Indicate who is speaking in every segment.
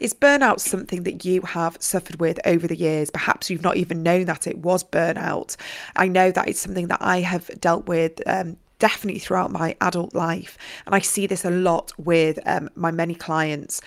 Speaker 1: Is burnout something that you have suffered with over the years? Perhaps you've not even known that it was burnout. I know that it's something that I have dealt with um, definitely throughout my adult life. And I see this a lot with um, my many clients.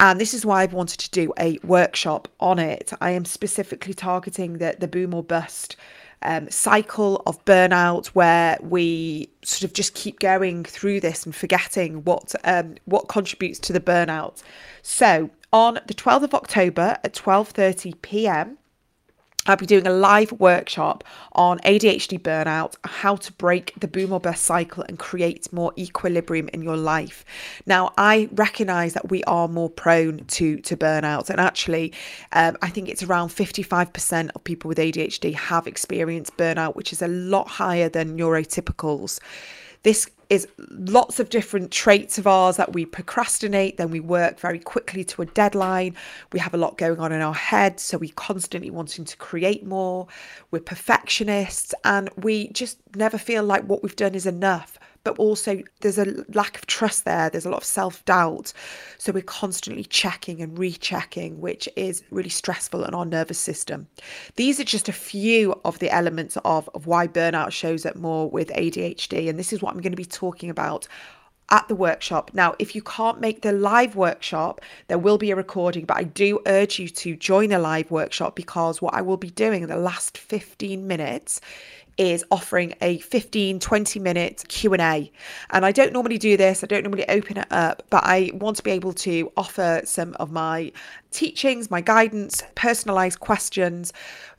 Speaker 1: And this is why I've wanted to do a workshop on it. I am specifically targeting the, the boom or bust um, cycle of burnout where we sort of just keep going through this and forgetting what um, what contributes to the burnout. So on the 12th of October at 12:30 p.m. I'll be doing a live workshop on ADHD burnout, how to break the boom or bust cycle and create more equilibrium in your life. Now, I recognize that we are more prone to, to burnout, and actually, um, I think it's around 55% of people with ADHD have experienced burnout, which is a lot higher than neurotypicals. This is lots of different traits of ours that we procrastinate, then we work very quickly to a deadline. We have a lot going on in our head, so we constantly wanting to create more. We're perfectionists and we just never feel like what we've done is enough but also there's a lack of trust there. There's a lot of self doubt. So we're constantly checking and rechecking, which is really stressful on our nervous system. These are just a few of the elements of, of why burnout shows up more with ADHD. And this is what I'm going to be talking about at the workshop. Now, if you can't make the live workshop, there will be a recording, but I do urge you to join a live workshop because what I will be doing in the last 15 minutes is offering a 15 20 minute q&a and i don't normally do this. I don't normally open it up but i want to be able to offer some of my teachings my guidance personalized questions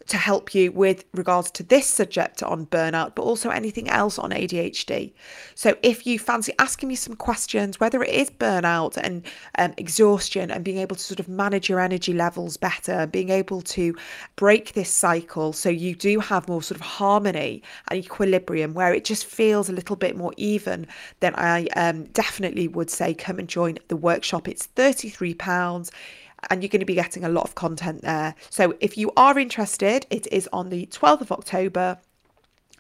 Speaker 1: to help you with regards to this subject on burnout, but also anything else on ADHD. So, if you fancy asking me some questions, whether it is burnout and um, exhaustion and being able to sort of manage your energy levels better, being able to break this cycle so you do have more sort of harmony and equilibrium where it just feels a little bit more even, then I um, definitely would say come and join the workshop. It's £33 and you're going to be getting a lot of content there. So if you are interested, it is on the 12th of October.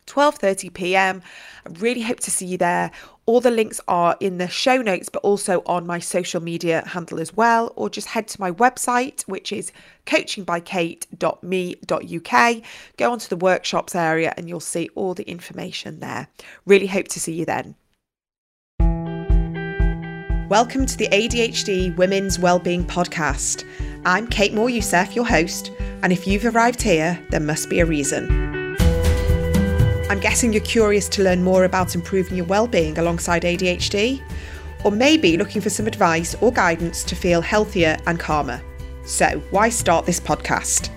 Speaker 1: 12:30 p.m. I really hope to see you there. All the links are in the show notes but also on my social media handle as well or just head to my website which is coachingbykate.me.uk. Go onto the workshops area and you'll see all the information there. Really hope to see you then. Welcome to the ADHD Women's Wellbeing Podcast. I'm Kate Moore Youssef, your host, and if you've arrived here, there must be a reason. I'm guessing you're curious to learn more about improving your well-being alongside ADHD, or maybe looking for some advice or guidance to feel healthier and calmer. So, why start this podcast?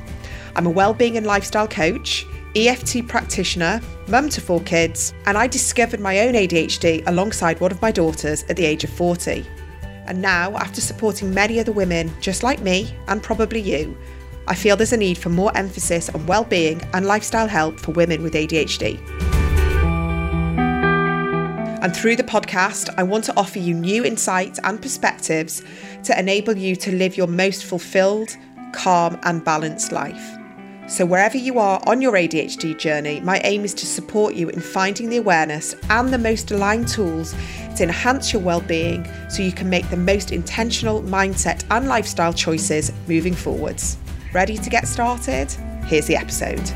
Speaker 1: I'm a well-being and lifestyle coach EFT practitioner, mum to four kids, and I discovered my own ADHD alongside one of my daughters at the age of 40. And now, after supporting many other women just like me, and probably you, I feel there's a need for more emphasis on well-being and lifestyle help for women with ADHD. And through the podcast, I want to offer you new insights and perspectives to enable you to live your most fulfilled, calm, and balanced life. So, wherever you are on your ADHD journey, my aim is to support you in finding the awareness and the most aligned tools to enhance your well-being so you can make the most intentional mindset and lifestyle choices moving forwards. Ready to get started? Here's the episode.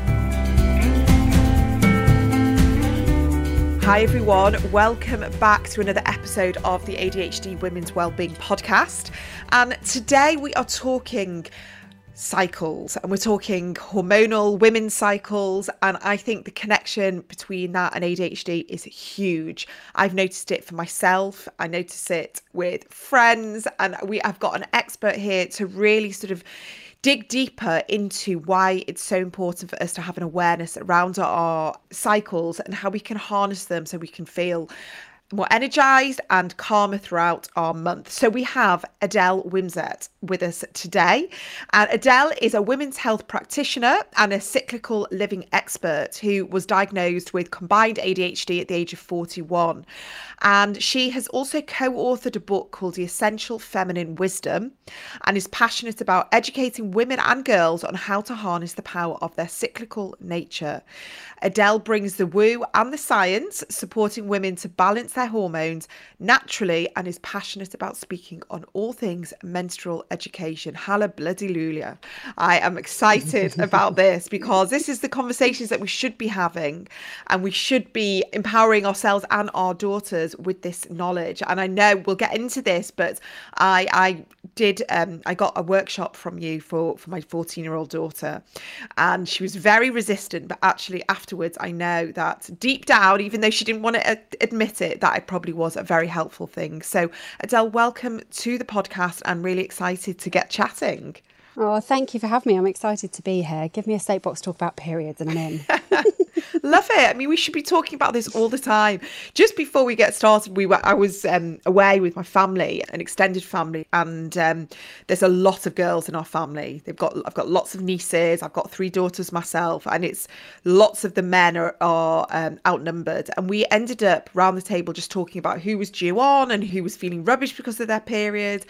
Speaker 1: Hi everyone, welcome back to another episode of the ADHD Women's Wellbeing Podcast. And today we are talking cycles and we're talking hormonal women's cycles and i think the connection between that and adhd is huge. I've noticed it for myself i notice it with friends and we i've got an expert here to really sort of dig deeper into why it's so important for us to have an awareness around our cycles and how we can harness them so we can feel more energized and calmer throughout our month. So we have Adele Wimsett with us today. And Adele is a women's health practitioner and a cyclical living expert who was diagnosed with combined ADHD at the age of 41. And she has also co authored a book called The Essential Feminine Wisdom and is passionate about educating women and girls on how to harness the power of their cyclical nature. Adele brings the woo and the science, supporting women to balance their her hormones naturally and is passionate about speaking on all things menstrual education. Halla bloody Lulia. I am excited about this because this is the conversations that we should be having and we should be empowering ourselves and our daughters with this knowledge. And I know we'll get into this, but I I did um I got a workshop from you for for my 14 year old daughter and she was very resistant but actually afterwards I know that deep down even though she didn't want to admit it that it probably was a very helpful thing. So Adele welcome to the podcast. I'm really excited to get chatting.
Speaker 2: Oh, thank you for having me. I'm excited to be here. Give me a soapbox talk about periods and I'm in.
Speaker 1: Love it. I mean, we should be talking about this all the time. Just before we get started, we were I was um, away with my family, an extended family, and um, there's a lot of girls in our family. They've got I've got lots of nieces. I've got three daughters myself, and it's lots of the men are, are um, outnumbered. And we ended up round the table just talking about who was due on and who was feeling rubbish because of their period.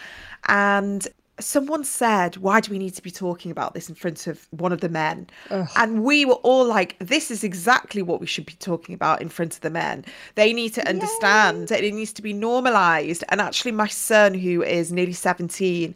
Speaker 1: And someone said, Why do we need to be talking about this in front of one of the men? Ugh. And we were all like, This is exactly what we should be talking about in front of the men. They need to understand that it needs to be normalized. And actually, my son, who is nearly 17,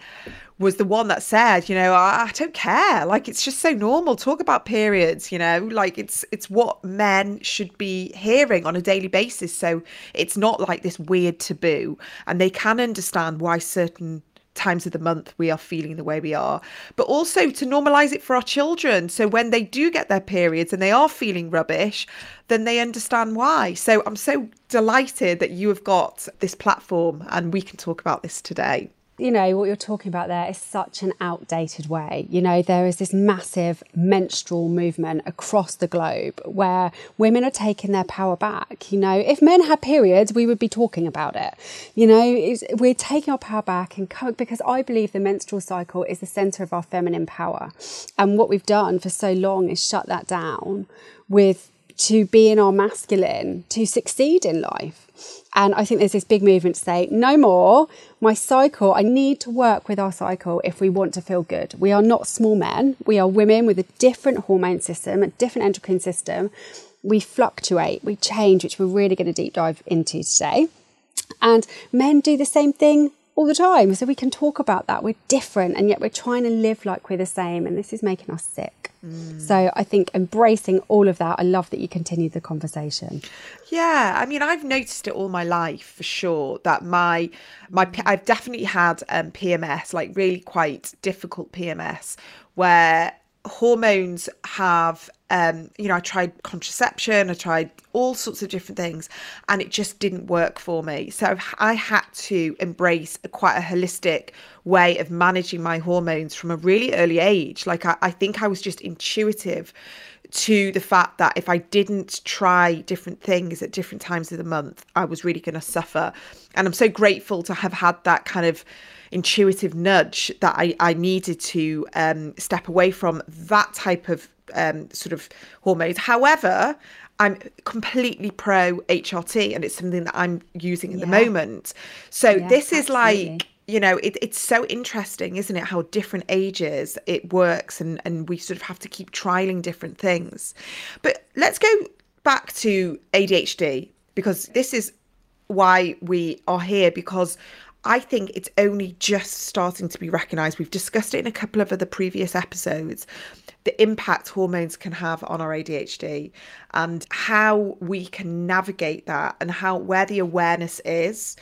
Speaker 1: was the one that said, you know, I, I, don't care. Like it's just so normal. Talk about periods, you know, like it's it's what men should be hearing on a daily basis. So it's not like this weird taboo, and they can understand why certain times of the month we are feeling the way we are, but also to normalize it for our children. So when they do get their periods and they are feeling rubbish, then they understand why. So I'm so delighted that you have got this platform and we can talk about this today
Speaker 2: you know, what you're talking about there is such an outdated way. You know, there is this massive menstrual movement across the globe where women are taking their power back. You know, if men had periods, we would be talking about it. You know, we're taking our power back and because I believe the menstrual cycle is the center of our feminine power. And what we've done for so long is shut that down with to be in our masculine to succeed in life. And I think there's this big movement to say, no more. My cycle, I need to work with our cycle if we want to feel good. We are not small men. We are women with a different hormone system, a different endocrine system. We fluctuate, we change, which we're really going to deep dive into today. And men do the same thing all the time. So we can talk about that. We're different and yet we're trying to live like we're the same. And this is making us sick. Mm. So I think embracing all of that, I love that you continue the conversation.
Speaker 1: Yeah, I mean, I've noticed it all my life for sure that my my I've definitely had um, PMS, like really quite difficult PMS, where hormones have um you know i tried contraception i tried all sorts of different things and it just didn't work for me so i had to embrace a, quite a holistic way of managing my hormones from a really early age like I, I think i was just intuitive to the fact that if I didn't try different things at different times of the month, I was really going to suffer. And I'm so grateful to have had that kind of intuitive nudge that I, I needed to um, step away from that type of um, sort of hormones. However, I'm completely pro HRT and it's something that I'm using at yeah. the moment. So yeah, this is absolutely. like you know it, it's so interesting isn't it how different ages it works and and we sort of have to keep trialing different things but let's go back to adhd because this is why we are here because I think it's only just starting to be recognized. We've discussed it in a couple of other previous episodes the impact hormones can have on our ADHD and how we can navigate that and how where the awareness is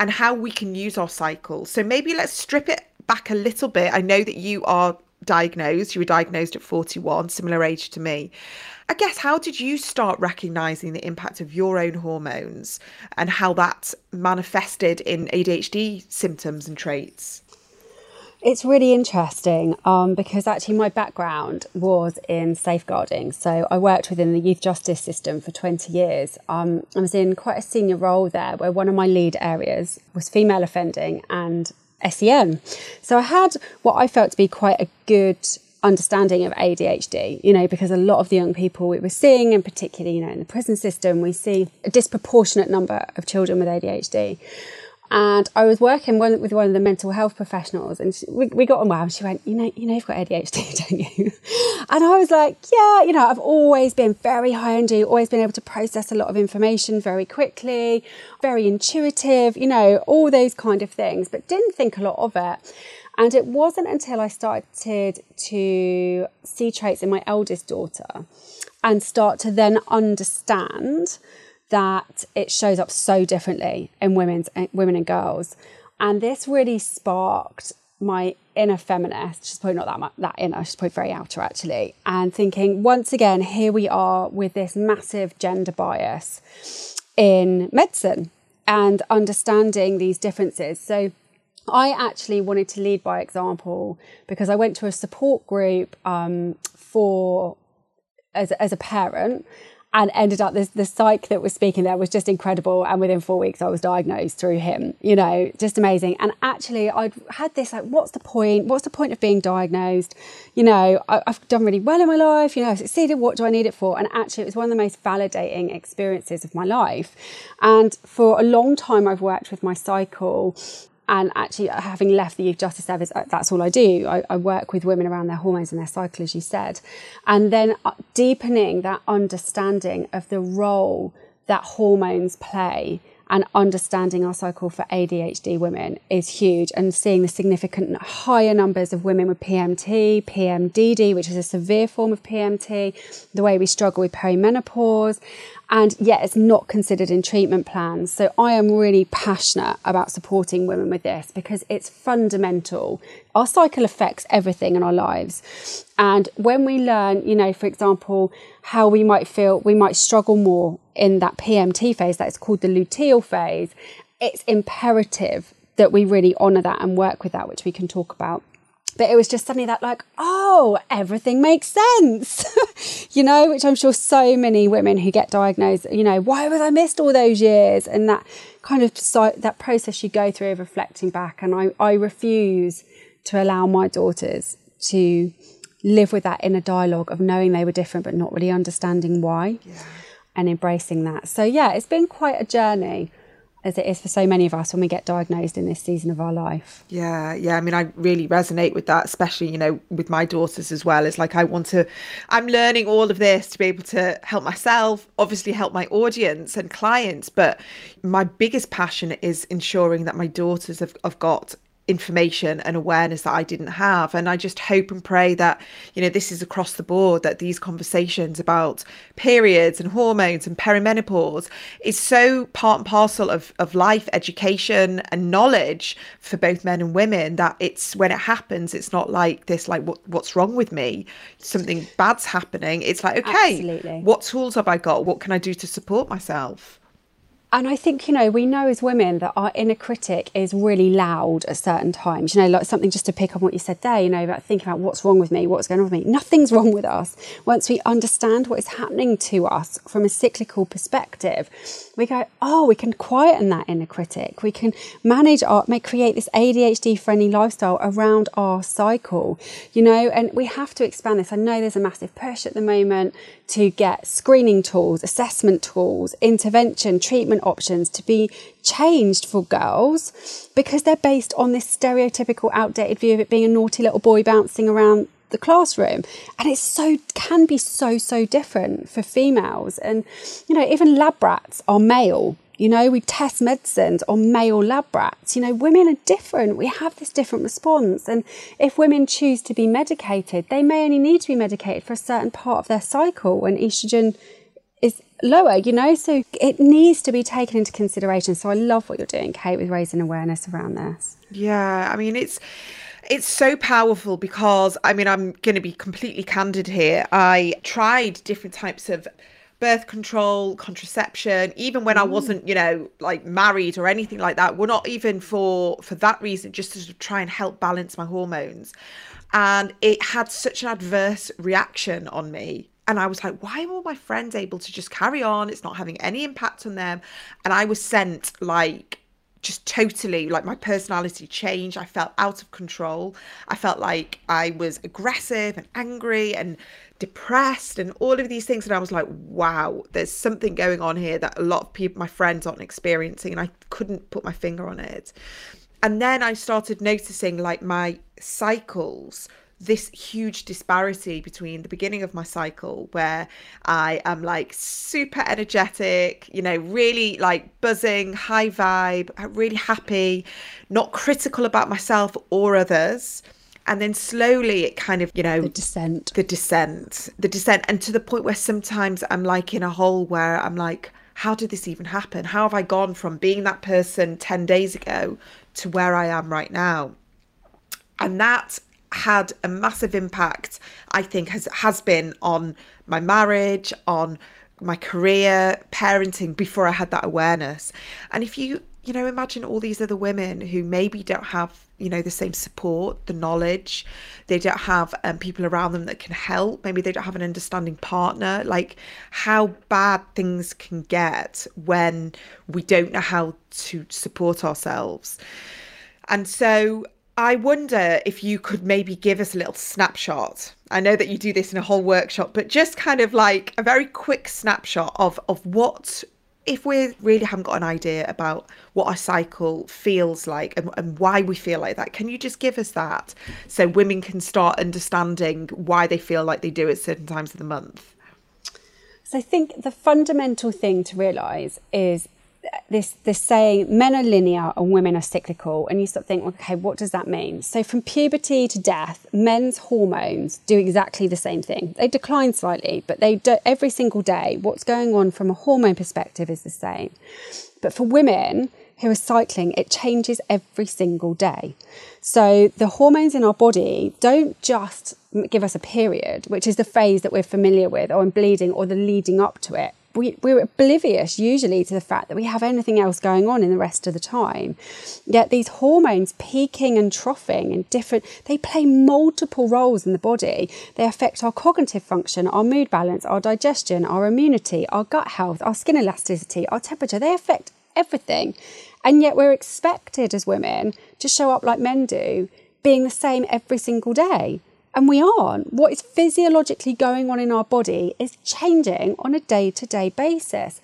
Speaker 1: and how we can use our cycle. So maybe let's strip it back a little bit. I know that you are diagnosed, you were diagnosed at 41, similar age to me. I guess, how did you start recognizing the impact of your own hormones and how that manifested in ADHD symptoms and traits?
Speaker 2: It's really interesting um, because actually my background was in safeguarding. So I worked within the youth justice system for 20 years. Um, I was in quite a senior role there where one of my lead areas was female offending and SEN. So I had what I felt to be quite a good understanding of ADHD, you know, because a lot of the young people we were seeing, and particularly, you know, in the prison system, we see a disproportionate number of children with ADHD. And I was working one, with one of the mental health professionals, and she, we, we got on well. And she went, "You know, you know, you've got ADHD, don't you?" And I was like, "Yeah, you know, I've always been very high energy, always been able to process a lot of information very quickly, very intuitive, you know, all those kind of things, but didn't think a lot of it." And it wasn't until I started to see traits in my eldest daughter and start to then understand that it shows up so differently in women's women and girls. And this really sparked my inner feminist. She's probably not that much, that inner. She's probably very outer actually. And thinking once again, here we are with this massive gender bias in medicine and understanding these differences. So I actually wanted to lead by example because I went to a support group um, for as, as a parent and ended up this the psych that was speaking there was just incredible. And within four weeks i was diagnosed through him you know just amazing. And actually i'd had this like what's the point? What's the point of being diagnosed? You know I, have done really well in my life you know i've succeeded what do i need it for? And actually it was one of the most validating experiences of my life. And for a long time i've worked with my cycle and actually having left the youth justice service uh, that's all i do. I, I, work with women around their hormones and their cycle as you said. And then uh, deepening that understanding of the role that hormones play and understanding our cycle for ADHD women is huge and seeing the significant higher numbers of women with PMT, PMDD, which is a severe form of PMT, the way we struggle with perimenopause, and yet it's not considered in treatment plans. So I am really passionate about supporting women with this because it's fundamental. Our cycle affects everything in our lives. And when we learn, you know, for example, how we might feel, we might struggle more in that PMT phase, that's called the luteal phase, it's imperative that we really honour that and work with that, which we can talk about. But it was just suddenly that, like, oh, everything makes sense, you know, which I'm sure so many women who get diagnosed, you know, why was I missed all those years? And that kind of that process you go through of reflecting back. And I, I refuse to allow my daughters to live with that inner dialogue of knowing they were different but not really understanding why yeah. And embracing that. So, yeah, it's been quite a journey as it is for so many of us when we get diagnosed in this season of our life.
Speaker 1: Yeah, yeah. I mean, I really resonate with that, especially, you know, with my daughters as well. It's like I want to, I'm learning all of this to be able to help myself, obviously help my audience and clients. But my biggest passion is ensuring that my daughters have, have got information and awareness that I didn't have. And I just hope and pray that, you know, this is across the board, that these conversations about periods and hormones and perimenopause is so part and parcel of, of life, education and knowledge for both men and women that it's when it happens, it's not like this, like, what, what's wrong with me? Something bad's happening. It's like, okay, Absolutely. what tools have I got? What can I do to support myself?
Speaker 2: And I think, you know, we know as women that our inner critic is really loud at certain times. You know, like something just to pick up what you said there, you know, about thinking about what's wrong with me, what's going on with me. Nothing's wrong with us. Once we understand what is happening to us from a cyclical perspective, we go, oh, we can quieten that inner critic. We can manage our, make, create this ADHD friendly lifestyle around our cycle, you know, and we have to expand this. I know there's a massive push at the moment to get screening tools, assessment tools, intervention, treatment treatment options to be changed for girls because they're based on this stereotypical outdated view of it being a naughty little boy bouncing around the classroom. And it's so can be so so different for females. And you know even lab rats are male. You know we test medicines on male lab rats. You know women are different. We have this different response. And if women choose to be medicated they may only need to be medicated for a certain part of their cycle when estrogen is lower, you know, so it needs to be taken into consideration. So I love what you're doing, Kate, with raising awareness around this.
Speaker 1: Yeah, I mean, it's it's so powerful because I mean, I'm going to be completely candid here. I tried different types of birth control, contraception, even when mm. I wasn't, you know, like married or anything like that. We're not even for for that reason, just to sort of try and help balance my hormones. And it had such an adverse reaction on me and I was like, why are all my friends able to just carry on? It's not having any impact on them. And I was sent like just totally like my personality changed. I felt out of control. I felt like I was aggressive and angry and depressed and all of these things. And I was like, wow, there's something going on here that a lot of people, my friends, aren't experiencing. And I couldn't put my finger on it. And then I started noticing like my cycles this huge disparity between the beginning of my cycle where I am like super energetic, you know, really like buzzing, high vibe, really happy, not critical about myself or others. And then slowly it kind of, you know,
Speaker 2: the descent,
Speaker 1: the descent, the descent. And to the point where sometimes I'm like in a hole where I'm like, how did this even happen? How have I gone from being that person 10 days ago to where I am right now? And that had a massive impact, I think, has has been on my marriage, on my career, parenting before I had that awareness. And if you, you know, imagine all these other women who maybe don't have, you know, the same support, the knowledge, they don't have um, people around them that can help, maybe they don't have an understanding partner, like how bad things can get when we don't know how to support ourselves. And so I wonder if you could maybe give us a little snapshot. I know that you do this in a whole workshop, but just kind of like a very quick snapshot of of what if we really haven't got an idea about what our cycle feels like and, and why we feel like that, can you just give us that so women can start understanding why they feel like they do at certain times of the month?
Speaker 2: So I think the fundamental thing to realise is this this saying men are linear and women are cyclical and you start thinking okay what does that mean? So from puberty to death men's hormones do exactly the same thing. They decline slightly but they do every single day what's going on from a hormone perspective is the same. But for women who are cycling it changes every single day. So the hormones in our body don't just give us a period which is the phase that we're familiar with or in bleeding or the leading up to it we, we're oblivious usually to the fact that we have anything else going on in the rest of the time. Yet these hormones peaking and troughing in different, they play multiple roles in the body. They affect our cognitive function, our mood balance, our digestion, our immunity, our gut health, our skin elasticity, our temperature. They affect everything. And yet we're expected as women to show up like men do, being the same every single day. And we aren't. What is physiologically going on in our body is changing on a day to day basis.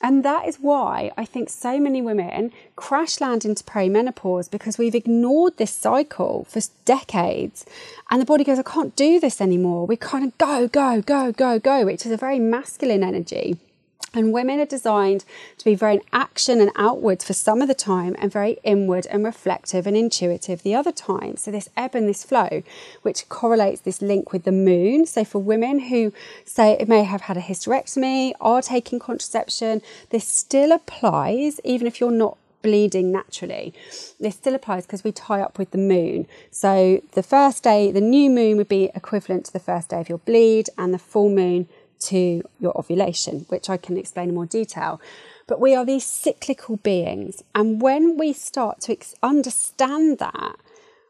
Speaker 2: And that is why I think so many women crash land into perimenopause because we've ignored this cycle for decades. And the body goes, I can't do this anymore. We kind of go, go, go, go, go, which is a very masculine energy. And women are designed to be very action and outwards for some of the time and very inward and reflective and intuitive the other time. So, this ebb and this flow, which correlates this link with the moon. So, for women who say it may have had a hysterectomy, are taking contraception, this still applies even if you're not bleeding naturally. This still applies because we tie up with the moon. So, the first day, the new moon would be equivalent to the first day of your bleed, and the full moon to your ovulation, which I can explain in more detail. But we are these cyclical beings. And when we start to understand that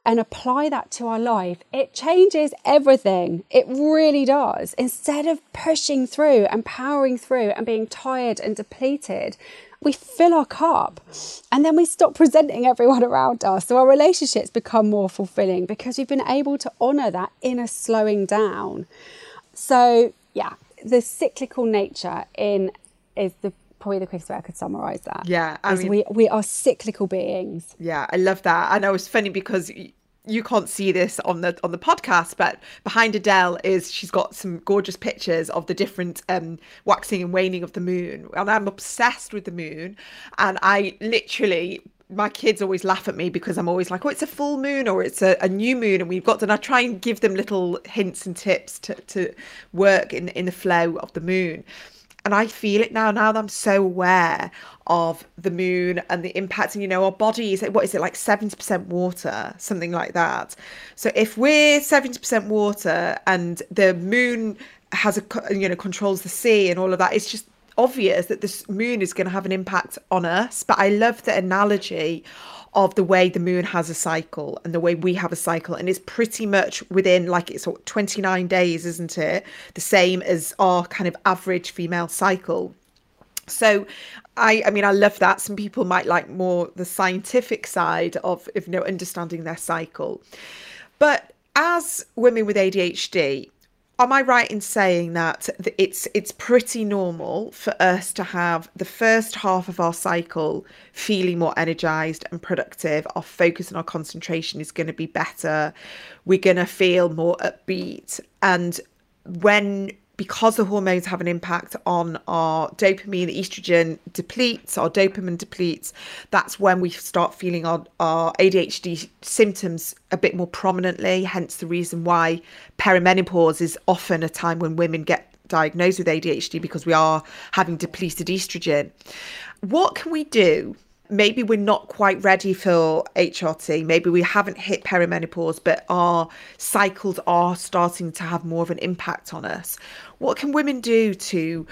Speaker 2: and apply that to our life, it changes everything. It really does. Instead of pushing through and powering through and being tired and depleted, we fill our cup and then we stop presenting everyone around us. So our relationships become more fulfilling because we've been able to honor that inner slowing down. So, yeah, the cyclical nature in is the probably the quickest way I could summarize that.
Speaker 1: Yeah,
Speaker 2: I mean, we we are cyclical beings.
Speaker 1: Yeah, I love that. I know it's funny because you can't see this on the on the podcast, but behind Adele is she's got some gorgeous pictures of the different um, waxing and waning of the moon, and I'm obsessed with the moon, and I literally my kids always laugh at me because I'm always like, oh, it's a full moon or it's a, a new moon, and we've got to. And I try and give them little hints and tips to, to work in in the flow of the moon. And I feel it now. Now that I'm so aware of the moon and the impact, and you know, our body is what is it like seventy percent water, something like that. So if we're seventy percent water and the moon has a you know controls the sea and all of that, it's just obvious that this moon is going to have an impact on us. But I love the analogy of the way the moon has a cycle and the way we have a cycle and it's pretty much within like it's 29 days isn't it the same as our kind of average female cycle So I I mean I love that. Some people might like more the scientific side of, of you know understanding their cycle. But as women with ADHD, am I right in saying that it's it's pretty normal for us to have the first half of our cycle feeling more energized and productive? Our focus and our concentration is going to be better. We're going to feel more upbeat. And when because the hormones have an impact on our dopamine, estrogen depletes, our dopamine depletes, that's when we start feeling our, our ADHD symptoms a bit more prominently. Hence the reason why perimenopause is often a time when women get diagnosed with ADHD because we are having depleted estrogen. What can we do maybe we're not quite ready for HRT. Maybe we haven't hit perimenopause, but our cycles are starting to have more of an impact on us. What can women do to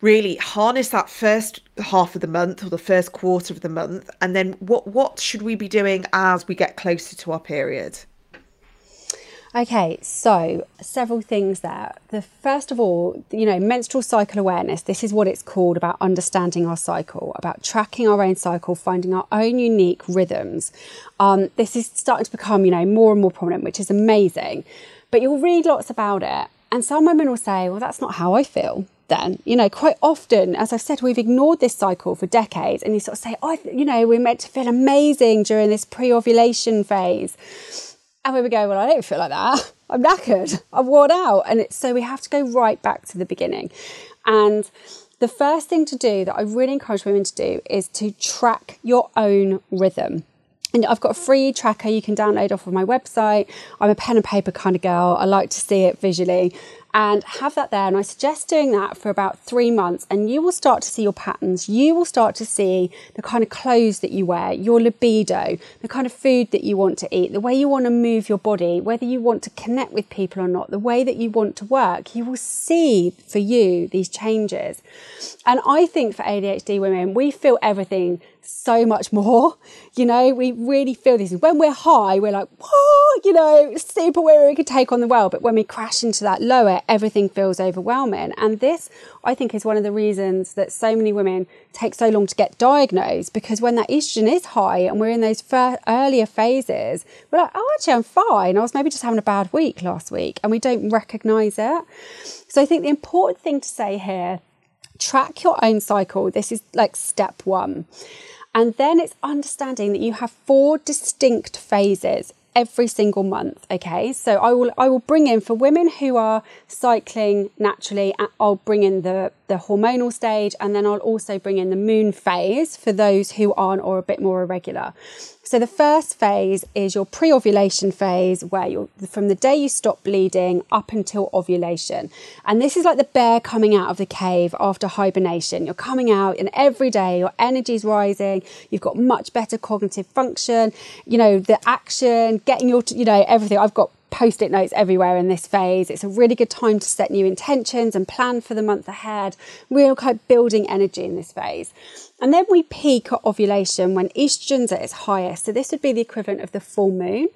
Speaker 1: really harness that first half of the month or the first quarter of the month? And then what, what should we be doing as we get closer to our period?
Speaker 2: Okay, so several things there. The first of all, you know, menstrual cycle awareness. This is what it's called about understanding our cycle, about tracking our own cycle, finding our own unique rhythms. Um, this is starting to become, you know, more and more prominent, which is amazing. But you'll read lots about it, and some women will say, "Well, that's not how I feel." Then, you know, quite often, as I've said, we've ignored this cycle for decades, and you sort of say, "Oh, you know, we're meant to feel amazing during this pre-ovulation phase." And we were going, well, I don't feel like that. I'm knackered. I'm worn out. And it, so we have to go right back to the beginning. And the first thing to do that I really encourage women to do is to track your own rhythm. And I've got a free tracker you can download off of my website. I'm a pen and paper kind of girl. I like to see it visually and have that there. And I suggest doing that for about three months, and you will start to see your patterns. You will start to see the kind of clothes that you wear, your libido, the kind of food that you want to eat, the way you want to move your body, whether you want to connect with people or not, the way that you want to work. You will see for you these changes. And I think for ADHD women, we feel everything so much more. You know, we really feel this. When we're high, we're like, whoa, you know, super where we could take on the world. But when we crash into that lower, everything feels overwhelming. And this, I think, is one of the reasons that so many women take so long to get diagnosed because when that estrogen is high and we're in those first earlier phases, we're like, oh, actually, I'm fine. I was maybe just having a bad week last week and we don't recognize it. So I think the important thing to say here track your own cycle. This is like step one. And then it's understanding that you have four distinct phases every single month okay? So i will i will bring in for women who are cycling naturally uh, i'll bring in the the hormonal stage and then i'll also bring in the moon phase for those who aren't or a bit more irregular so the first phase is your pre-ovulation phase where you're from the day you stop bleeding up until ovulation. And this is like the bear coming out of the cave after hibernation. You're coming out and every day your energy's rising, you've got much better cognitive function, you know, the action, getting your you know everything. I've got post it notes everywhere in this phase. It's a really good time to set new intentions and plan for the month ahead. Real kind of building energy in this phase. And then we peak at ovulation when estrogen's at its highest. So this would be the equivalent of the full moon.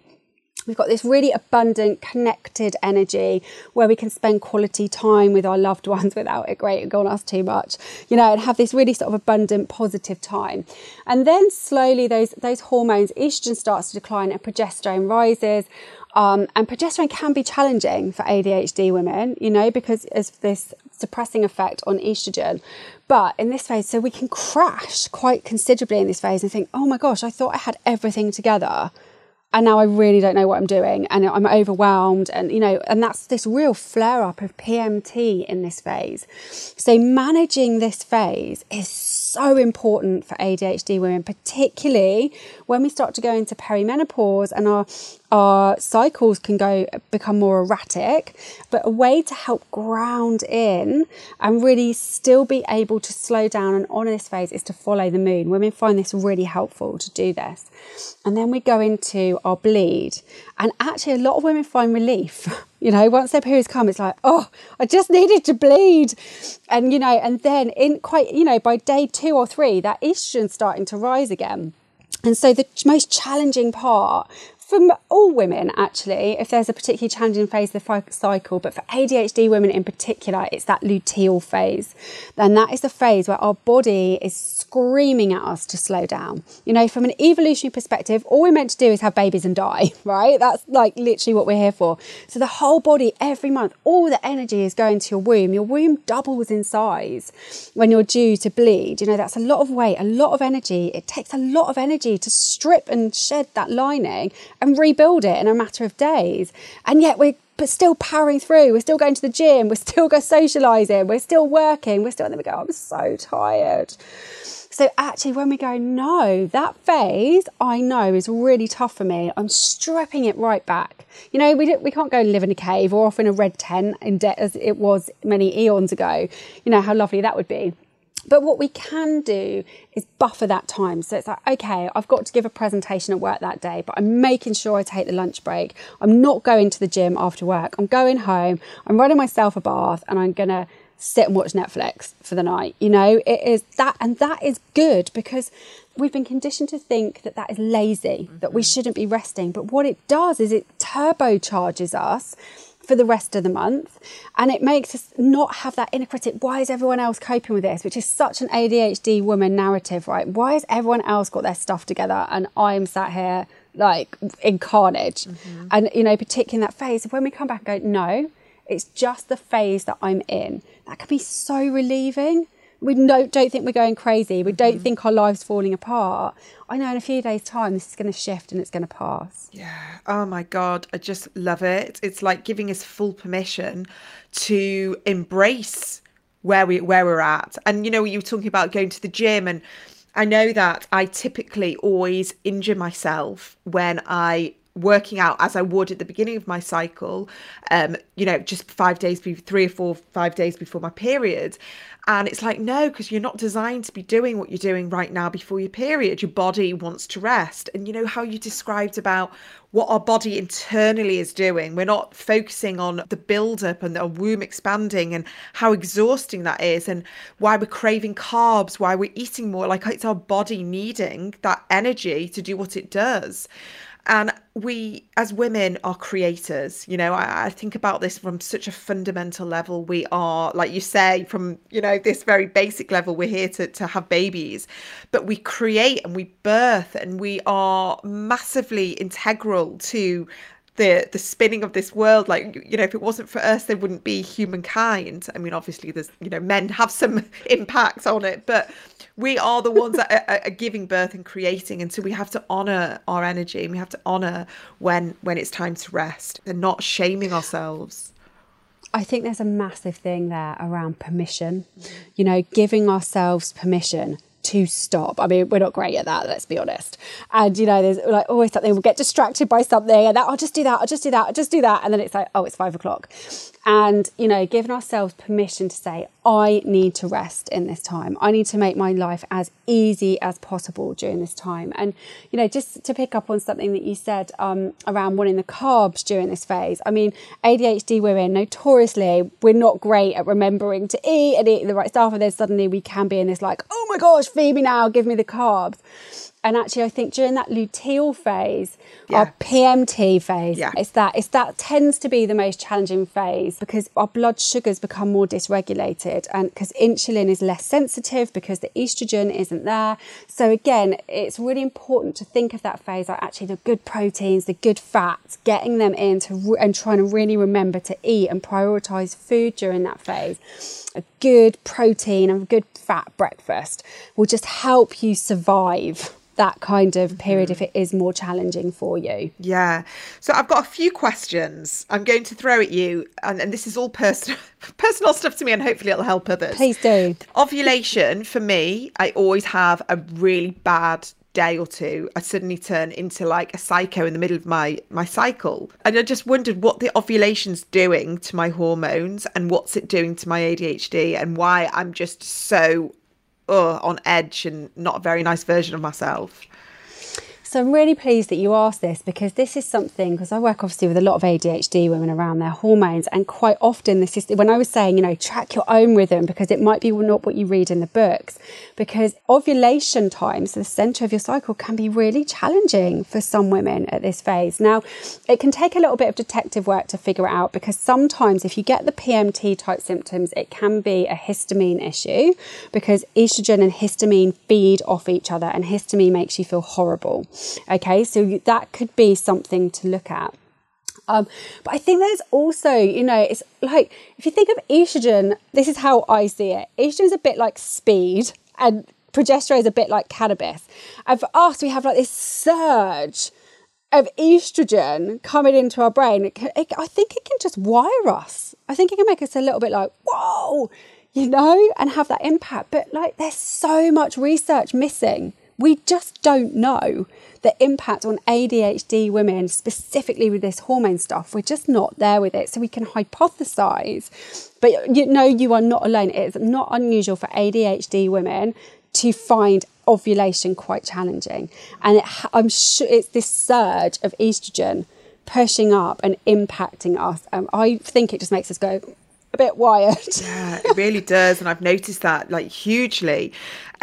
Speaker 2: We've got this really abundant, connected energy where we can spend quality time with our loved ones without it great going us too much, you know, and have this really sort of abundant, positive time. And then slowly those those hormones, estrogen starts to decline and progesterone rises. Um, and progesterone can be challenging for ADHD women, you know, because it's this suppressing effect on estrogen. But in this phase, so we can crash quite considerably in this phase and think, oh my gosh, I thought I had everything together and now I really don't know what I'm doing and I'm overwhelmed and you know and that's this real flare up of PMT in this phase. So managing this phase is important for ADHD women particularly when we start to go into perimenopause and our our cycles can go become more erratic, but a way to help ground in and really still be able to slow down and on this phase is to follow the moon. Women find this really helpful to do this. And then we go into our bleed. And actually, a lot of women find relief. You know, once their periods come, it's like, oh, I just needed to bleed. And, you know, and then in quite, you know, by day two or three, that estrogen's starting to rise again. And so the most challenging part from all women, actually, if there's a particularly challenging phase of the cycle, but for ADHD women in particular, it's that luteal phase. And that is the phase where our body is screaming at us to slow down. You know, from an evolutionary perspective, all we're meant to do is have babies and die, right? That's like literally what we're here for. So the whole body, every month, all the energy is going to your womb. Your womb doubles in size when you're due to bleed. You know, that's a lot of weight, a lot of energy. It takes a lot of energy to strip and shed that lining and rebuild it in a matter of days. And yet we're but still powering through. We're still going to the gym. We're still go socializing. We're still working. We're still, and then we go, I'm so tired. So actually, when we go, no, that phase I know is really tough for me. I'm stripping it right back. You know, we, we can't go live in a cave or off in a red tent in debt as it was many eons ago. You know, how lovely that would be. But what we can do is buffer that time. So it's like, okay, I've got to give a presentation at work that day, but I'm making sure I take the lunch break. I'm not going to the gym after work. I'm going home. I'm running myself a bath and I'm going to sit and watch Netflix for the night. You know, it is that, and that is good because we've been conditioned to think that that is lazy, mm-hmm. that we shouldn't be resting. But what it does is it turbocharges us for the rest of the month. And it makes us not have that inner critic. Why is everyone else coping with this? Which is such an ADHD woman narrative, right? Why has everyone else got their stuff together and I'm sat here like in carnage? Mm-hmm. And, you know, particularly in that phase, when we come back and go, no, it's just the phase that I'm in, that can be so relieving we don't, don't think we're going crazy. We don't mm-hmm. think our life's falling apart. I know in a few days' time, this is going to shift and it's going to pass.
Speaker 1: Yeah. Oh my God. I just love it. It's like giving us full permission to embrace where we where we're at. And you know, you were talking about going to the gym and I know that I typically always injure myself when I working out as I would at the beginning of my cycle, um, you know, just five days, three or four, five days before my period. And it's like, no, because you're not designed to be doing what you're doing right now before your period. Your body wants to rest. And you know how you described about what our body internally is doing. We're not focusing on the build-up and the womb expanding and how exhausting that is and why we're craving carbs, why we're eating more. Like it's our body needing that energy to do what it does. And we, as women, are creators. You know, I, I, think about this from such a fundamental level. We are, like you say, from, you know, this very basic level, we're here to, to have babies, but we create and we birth and we are massively integral to the the spinning of this world like you know if it wasn't for us there wouldn't be humankind. I mean obviously there's you know men have some impact on it but we are the ones that are, are, giving birth and creating and so we have to honor our energy and we have to honor when when it's time to rest and not shaming ourselves.
Speaker 2: I think there's a massive thing there around permission, you know, giving ourselves permission to stop. I mean, we're not great at that, let's be honest. And you know, there's like always something we'll get distracted by something, and that I'll just do that, I'll just do that, I'll just do that, and then it's like, oh, it's five o'clock and you know giving ourselves permission to say i need to rest in this time. I need to make my life as easy as possible during this time. And you know just to pick up on something that you said um, around wanting the carbs during this phase i mean adhd women notoriously we're not great at remembering to eat and eat the right stuff and then suddenly we can be in this like oh my gosh me now give me the carbs and actually, I think during that luteal phase, yeah. our PMT phase, yeah. it's that it's that tends to be the most challenging phase because our blood sugars become more dysregulated, and because insulin is less sensitive because the estrogen isn't there. So again, it's really important to think of that phase like actually the good proteins, the good fats, getting them in to, and trying to really remember to eat and prioritize food during that phase. A good protein and a good fat breakfast will just help you survive that kind of period if mm-hmm. it is more challenging for you.
Speaker 1: Yeah. So I've got a few questions I'm going to throw at you, and, and this is all personal personal stuff to me, and hopefully it'll help others.
Speaker 2: Please do.
Speaker 1: Ovulation for me, I always have a really bad day or two i suddenly turn into like a psycho in the middle of my my cycle and i just wondered what the ovulation's doing to my hormones and what's it doing to my adhd and why i'm just so uh, on edge and not a very nice version of myself.
Speaker 2: So I'm really pleased that you asked this because this is something because I work obviously with a lot of ADHD women around their hormones, and quite often this is when I was saying you know track your own rhythm because it might be not what you read in the books because ovulation times, the center of your cycle, can be really challenging for some women at this phase. Now, it can take a little bit of detective work to figure it out because sometimes if you get the PMT type symptoms, it can be a histamine issue because estrogen and histamine feed off each other, and histamine makes you feel horrible. Okay, so that could be something to look at. Um, but I think there's also, you know, it's like if you think of estrogen, this is how I see it. Estrogen is a bit like speed, and progesterone is a bit like cannabis. And for us, we have like this surge of estrogen coming into our brain. It can, it, I think it can just wire us. I think it can make us a little bit like, whoa, you know, and have that impact. But like, there's so much research missing we just don't know the impact on ADHD women, specifically with this hormone stuff. We're just not there with it. So we can hypothesize, but you know, you are not alone. It's not unusual for ADHD women to find ovulation quite challenging. And it, I'm sure it's this surge of estrogen pushing up and impacting us. Um, I think it just makes us go, a bit wired.
Speaker 1: yeah, it really does. And I've noticed that like hugely.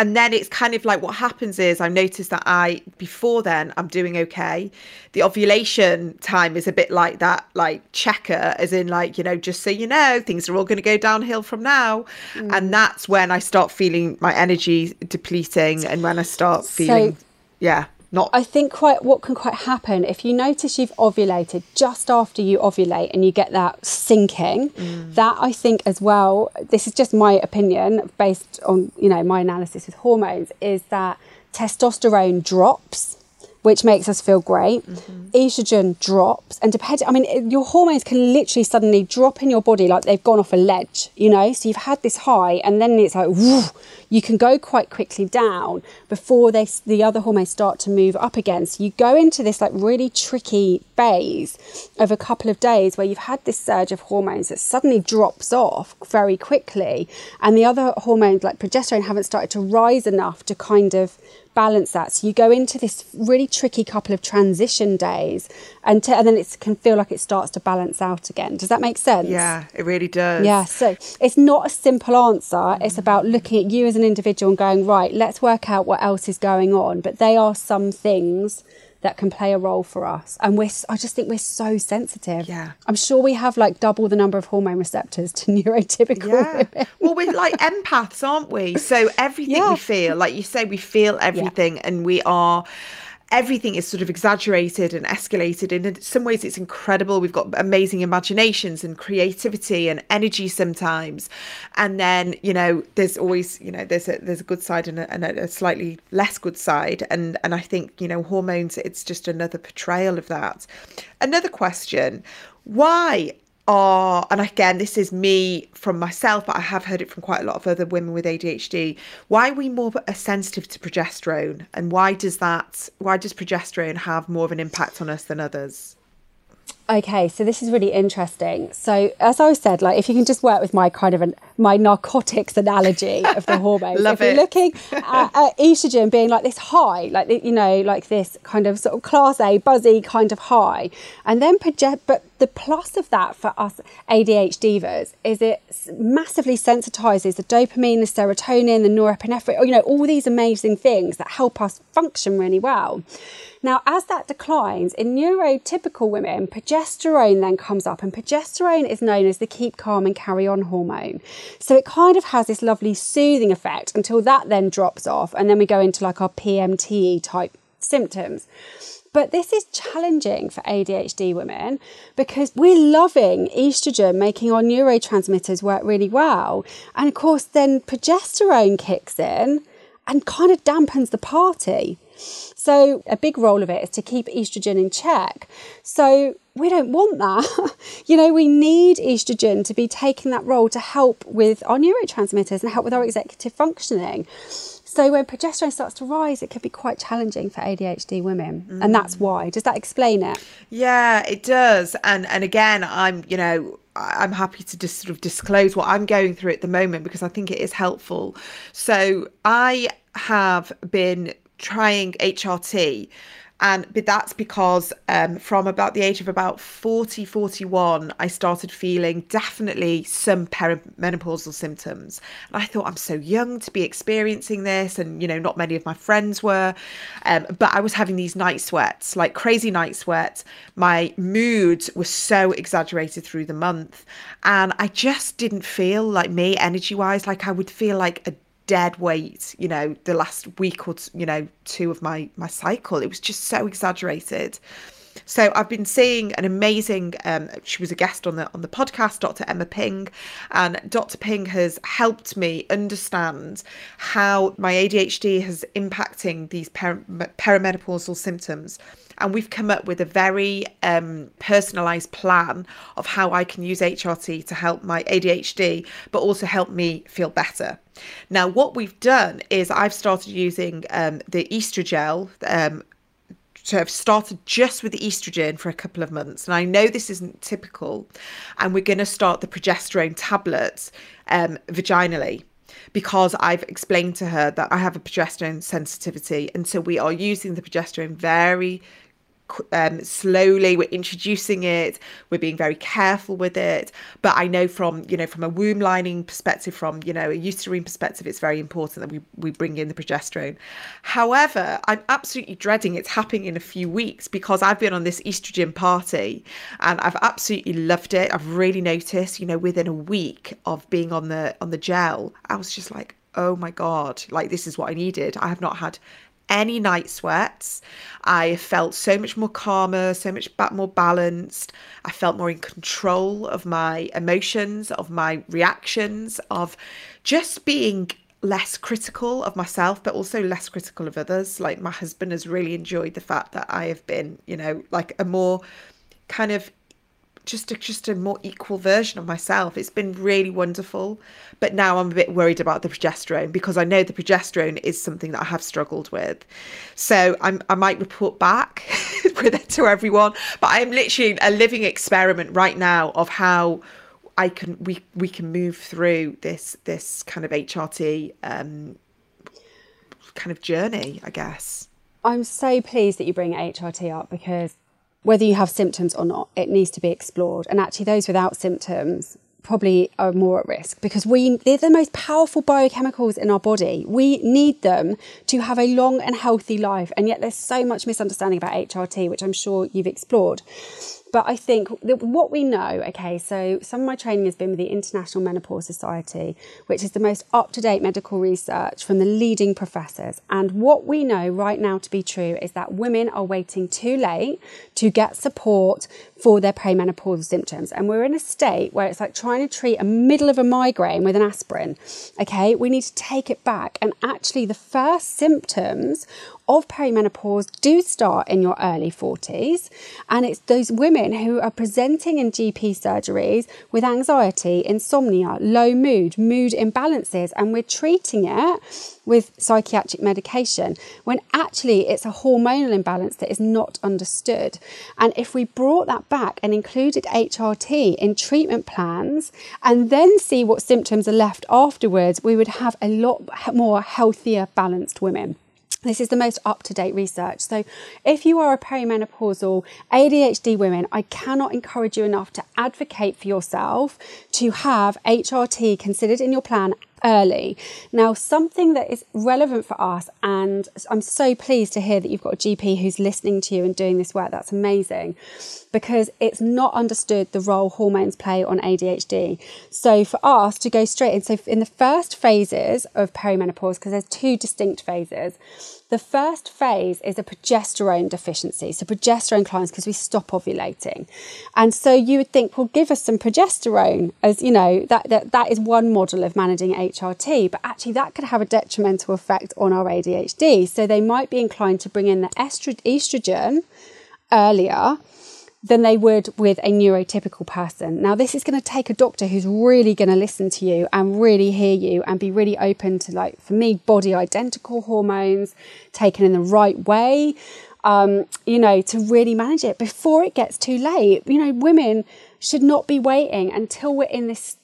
Speaker 1: And then it's kind of like what happens is I've noticed that I, before then, I'm doing okay. The ovulation time is a bit like that, like checker, as in, like, you know, just so you know, things are all going to go downhill from now. Mm. And that's when I start feeling my energy depleting and when I start feeling, so, yeah not
Speaker 2: I think quite what can quite happen if you notice you've ovulated just after you ovulate and you get that sinking mm. that I think as well this is just my opinion based on you know my analysis with hormones is that testosterone drops which makes us feel great. Mm-hmm. Estrogen drops, and depending, I mean, your hormones can literally suddenly drop in your body like they've gone off a ledge, you know. So you've had this high, and then it's like, whoo, you can go quite quickly down before they the other hormones start to move up again. So you go into this like really tricky phase of a couple of days where you've had this surge of hormones that suddenly drops off very quickly, and the other hormones like progesterone haven't started to rise enough to kind of balance that. So you go into this really tricky couple of transition days, and, to, and then it can feel like it starts to balance out again. Does that make sense?
Speaker 1: Yeah, it really does.
Speaker 2: Yeah. So it's not a simple answer. Mm-hmm. It's about looking at you as an individual and going right. Let's work out what else is going on. But they are some things that can play a role for us. And we're, I just think we're so sensitive.
Speaker 1: Yeah.
Speaker 2: I'm sure we have like double the number of hormone receptors to neurotypical yeah. women.
Speaker 1: Well, we're like empaths, aren't we? So everything yeah. we feel, like you say, we feel everything yeah. and we are everything is sort of exaggerated and escalated. In some ways, it's incredible. We've got amazing imaginations and creativity and energy sometimes. And then, you know, there's always, you know, there's a there's a good side and a, and a slightly less good side. And and I think, you know, hormones, it's just another portrayal of that. Another question: Why are, and again, this is me from myself, but I have heard it from quite a lot of other women with ADHD. Why are we more sensitive to progesterone, and why does that? Why does progesterone have more of an impact on us than others?
Speaker 2: Okay, so this is really interesting. So, as I said, like if you can just work with my kind of an, my narcotics analogy of the hormones,
Speaker 1: Love
Speaker 2: if you're looking at, at, estrogen being like this high, like you know, like this kind of sort of class A buzzy kind of high, and then project, but the plus of that for us ADHDers is it massively sensitizes the dopamine, the serotonin, the norepinephrine, you know, all these amazing things that help us function really well. Now, as that declines in neurotypical women, progesterone then comes up, and progesterone is known as the keep calm and carry on hormone. So it kind of has this lovely soothing effect until that then drops off, and then we go into like our PMTE type symptoms. But this is challenging for ADHD women because we're loving estrogen making our neurotransmitters work really well. And of course, then progesterone kicks in and kind of dampens the party. So, a big role of it is to keep estrogen in check. So, we don't want that. you know, we need estrogen to be taking that role to help with our neurotransmitters and help with our executive functioning. So when progesterone starts to rise, it can be quite challenging for ADHD women, mm. and that's why. Does that explain it?
Speaker 1: Yeah, it does. And and again, I'm you know I'm happy to just sort of disclose what I'm going through at the moment because I think it is helpful. So I have been trying HRT And but that's because um, from about the age of about 40, 41, I started feeling definitely some perimenopausal symptoms. And I thought, I'm so young to be experiencing this. And, you know, not many of my friends were. Um, but I was having these night sweats, like crazy night sweats. My mood was so exaggerated through the month. And I just didn't feel like me energy wise. Like I would feel like a dead weight you know the last week or you know two of my my cycle. It was just so exaggerated so I've been seeing an amazing. Um, she was a guest on the on the podcast, Dr. Emma Ping, and Dr. Ping has helped me understand how my ADHD has impacting these per- perimenopausal symptoms. And we've come up with a very um, personalized plan of how I can use HRT to help my ADHD, but also help me feel better. Now, what we've done is I've started using um, the Estrogel. Um, so I've started just with the estrogen for a couple of months, and I know this isn't typical, and we're going to start the progesterone tablets um, vaginally because I've explained to her that I have a progesterone sensitivity, and so we are using the progesterone very um, slowly we're introducing it we're being very careful with it. But i know from you know from a womb lining perspective from you know a uterine perspective it's very important that we, we bring in the progesterone. However i'm absolutely dreading it's happening in a few weeks because i've been on this estrogen party and i've absolutely loved it. I've really noticed you know within a week of being on the on the gel i was just like oh my god like this is what i needed. I have not had any night sweats. I felt so much more calmer, so much more balanced. I felt more in control of my emotions, of my reactions, of just being less critical of myself, but also less critical of others. Like my husband has really enjoyed the fact that I have been, you know, like a more kind of just a, just a more equal version of myself. It's been really wonderful. But now I'm a bit worried about the progesterone because I know the progesterone is something that I have struggled with. So I'm, I might report back with it to everyone. But I'm literally a living experiment right now of how I can we we can move through this this kind of HRT um, kind of journey, I guess.
Speaker 2: I'm so pleased that you bring HRT up because whether you have symptoms or not, it needs to be explored. And actually, those without symptoms probably are more at risk because we they're the most powerful biochemicals in our body. We need them to have a long and healthy life. And yet there's so much misunderstanding about HRT, which I'm sure you've explored. But I think what we know, okay, so some of my training has been with the International Menopause Society, which is the most up to date medical research from the leading professors. And what we know right now to be true is that women are waiting too late to get support for their perimenopausal symptoms. And we're in a state where it's like trying to treat a middle of a migraine with an aspirin. Okay, we need to take it back. And actually, the first symptoms of perimenopause do start in your early 40s. And it's those women who are presenting in GP surgeries with anxiety, insomnia, low mood, mood imbalances, and we're treating it with psychiatric medication when actually it's a hormonal imbalance that is not understood. And if we brought that back and included HRT in treatment plans and then see what symptoms are left afterwards, we would have a lot more healthier, balanced women. This is the most up to date research. So, if you are a perimenopausal ADHD woman, I cannot encourage you enough to advocate for yourself to have HRT considered in your plan early. Now, something that is relevant for us, and I'm so pleased to hear that you've got a GP who's listening to you and doing this work. That's amazing because it's not understood the role hormones play on ADHD. So for us to go straight in, so in the first phases of perimenopause, because there's two distinct phases, the first phase is a progesterone deficiency. So progesterone clients because we stop ovulating. And so you would think, well, give us some progesterone as, you know, that, that, that is one model of managing HRT, but actually that could have a detrimental effect on our ADHD. So they might be inclined to bring in the estrogen earlier than they would with a neurotypical person. Now, this is going to take a doctor who's really going to listen to you and really hear you and be really open to, like, for me, body identical hormones taken in the right way, um, you know, to really manage it before it gets too late. You know, women should not be waiting until we're in this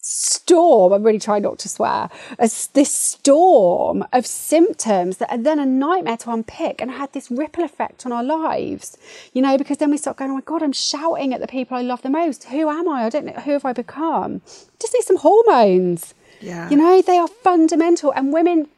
Speaker 2: storm, I'm really trying not to swear, as this storm of symptoms that are then a nightmare to unpick and had this ripple effect on our lives. You know, because then we start going, oh my God, I'm shouting at the people I love the most. Who am I? I don't know. Who have I become? Just need some hormones.
Speaker 1: Yeah.
Speaker 2: You know, they are fundamental. And women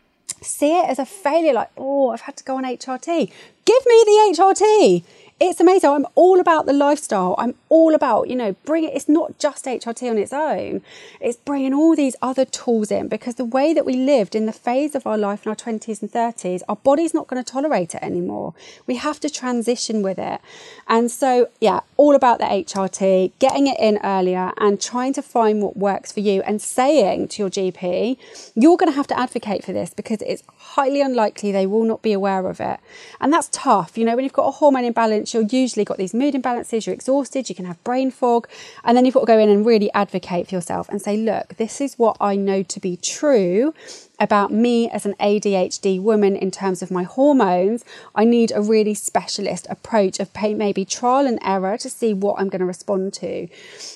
Speaker 2: see it as a failure, like, oh, I've had to go on HRT. Give me the HRT it's amazing. I'm all about the lifestyle. I'm all about, you know, bring it. It's not just HRT on its own. It's bringing all these other tools in because the way that we lived in the phase of our life in our 20s and 30s, our body's not going to tolerate it anymore. We have to transition with it. And so, yeah, all about the HRT, getting it in earlier and trying to find what works for you and saying to your GP, you're going to have to advocate for this because it's highly unlikely they will not be aware of it. And that's tough. You know, when you've got a hormone imbalance, you're usually got these mood imbalances, you're exhausted, you can have brain fog. And then you've got to go in and really advocate for yourself and say, look, this is what I know to be true about me as an ADHD woman in terms of my hormones, I need a really specialist approach of maybe trial and error to see what I'm going to respond to.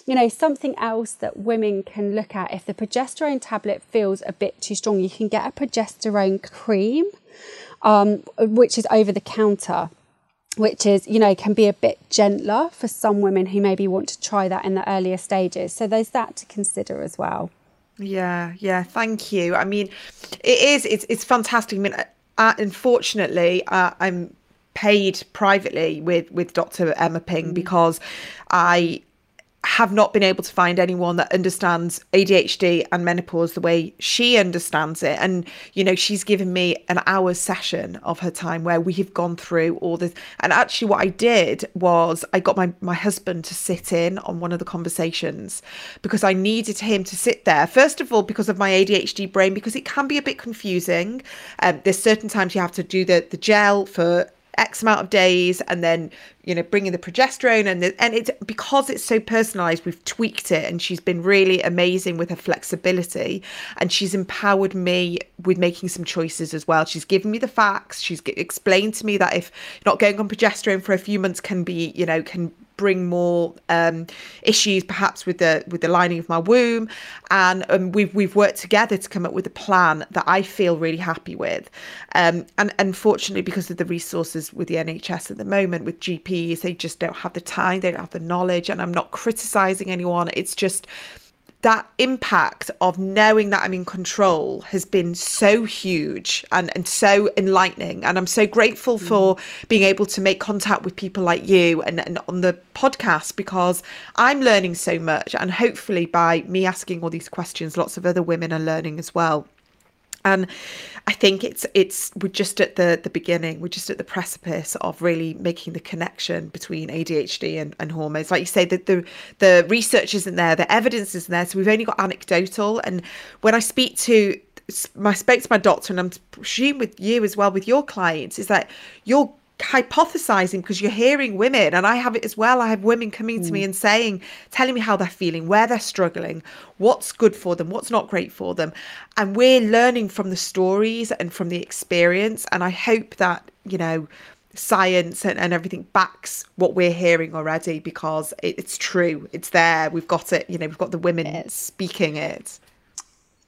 Speaker 2: You know, something else that women can look at if the progesterone tablet feels a bit too strong, you can get a progesterone cream, um, which is over the counter which is, you know, can be a bit gentler for some women who maybe want to try that in the earlier stages. So there's that to consider as well.
Speaker 1: Yeah, yeah. Thank you. I mean, it is. It's it's fantastic. I mean, uh, unfortunately, uh, I'm paid privately with with Dr. Emma Ping mm. because I have not been able to find anyone that understands ADHD and menopause the way she understands it. And, you know, she's given me an hour session of her time where we have gone through all this. And actually, what I did was I got my, my husband to sit in on one of the conversations because I needed him to sit there. First of all, because of my ADHD brain, because it can be a bit confusing. Um, there's certain times you have to do the, the gel for X amount of days and then you know bringing the progesterone and the, and it's because it's so personalized we've tweaked it and she's been really amazing with her flexibility and she's empowered me with making some choices as well. She's given me the facts. She's explained to me that if not going on progesterone for a few months can be you know can bring more um, issues perhaps with the with the lining of my womb. And um, we've we've worked together to come up with a plan that I feel really happy with. Um, and unfortunately because of the resources with the NHS at the moment with GPs they just don't have the time they don't have the knowledge and I'm not criticizing anyone. It's just that impact of knowing that I'm in control has been so huge and, and so enlightening. And I'm so grateful mm. for being able to make contact with people like you and, and on the podcast because I'm learning so much. And hopefully, by me asking all these questions, lots of other women are learning as well and I think it's it's we're just at the the beginning. We're just at the precipice of really making the connection between ADHD and, and hormones. Like you say, that the the research isn't there, the evidence isn't there. So we've only got anecdotal. And when I speak to my spoke to my doctor, and I'm presuming with you as well with your clients, is that you're hypothesizing because you're hearing women and I have it as well. I have women coming mm. to me mm. and saying telling me how they're feeling where they're struggling what's good for them what's not great for them. And we're learning from the stories and from the experience and I hope that you know science and, and everything backs what we're hearing already because it, it's true. It's there. We've got it. You know we've got the women speaking it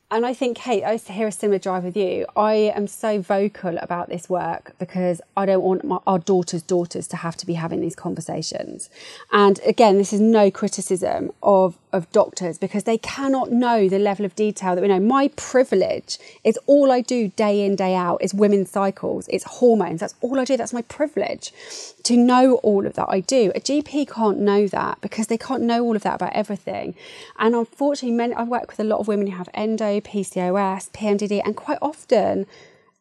Speaker 2: and I think, Kate, I hear a similar drive with you. I am so vocal about this work because I don't want my, our daughters' daughters to have to be having these conversations. And again, this is no criticism of of doctors because they cannot know the level of detail that we know. My privilege is all I do day in, day out is women's cycles, it's hormones. That's all I do. That's my privilege to know all of that. I do. A GP can't know that because they can't know all of that about everything. And unfortunately, I work with a lot of women who have endo, PCOS, PMDD, and quite often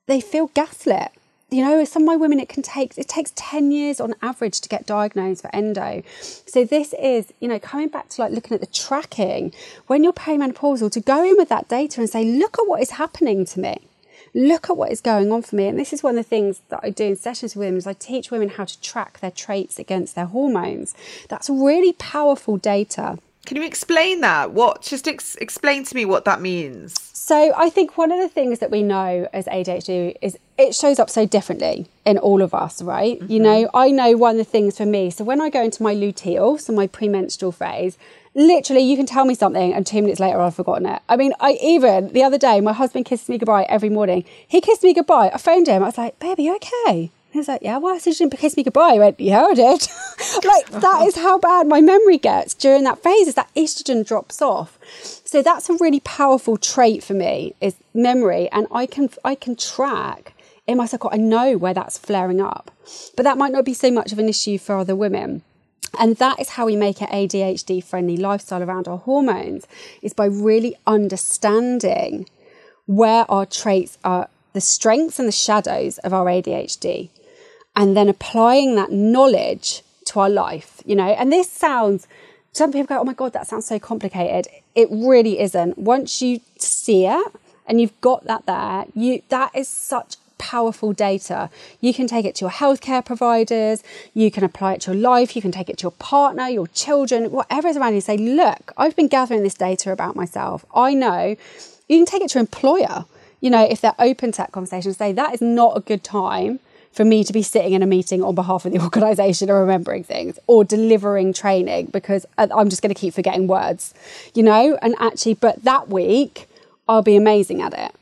Speaker 2: they feel gaslit you know, some of my women, it can take, it takes 10 years on average to get diagnosed for endo. So this is, you know, coming back to like looking at the tracking, when you're perimenopausal, to go in with that data and say, look at what is happening to me. Look at what is going on for me. And this is one of the things that I do in sessions with women is I teach women how to track their traits against their hormones. That's really powerful data.
Speaker 1: Can you explain that? What just ex- explain to me what that means?
Speaker 2: So I think one of the things that we know as ADHD is it shows up so differently in all of us, right? Mm-hmm. You know, I know one of the things for me. So when I go into my luteal, so my premenstrual phase, literally you can tell me something and two minutes later I've forgotten it. I mean, I even the other day my husband kisses me goodbye every morning. He kissed me goodbye. I phoned him. I was like, "Baby, okay?" He was like, "Yeah, why did you didn't kiss me goodbye?" I went, "Yeah, I did." like that is how bad my memory gets during that phase. Is that estrogen drops off. So that's a really powerful trait for me is memory, and I can I can track in my cycle. I know where that's flaring up, but that might not be so much of an issue for other women. And that is how we make an ADHD friendly lifestyle around our hormones is by really understanding where our traits are, the strengths and the shadows of our ADHD, and then applying that knowledge to our life, you know. And this sounds, some people go, oh my God, that sounds so complicated. It really isn't. Once you see it and you've got that there, you that is such powerful data. You can take it to your healthcare providers, you can apply it to your life, you can take it to your partner, your children, whatever is around you. Say, look, I've been gathering this data about myself. I know. You can take it to your employer. You know, if they're open to that conversation, say that is not a good time for me to be sitting in a meeting on behalf of the organisation or remembering things or delivering training because I'm just going to keep forgetting words, you know? And actually, but that week, I'll be amazing at it.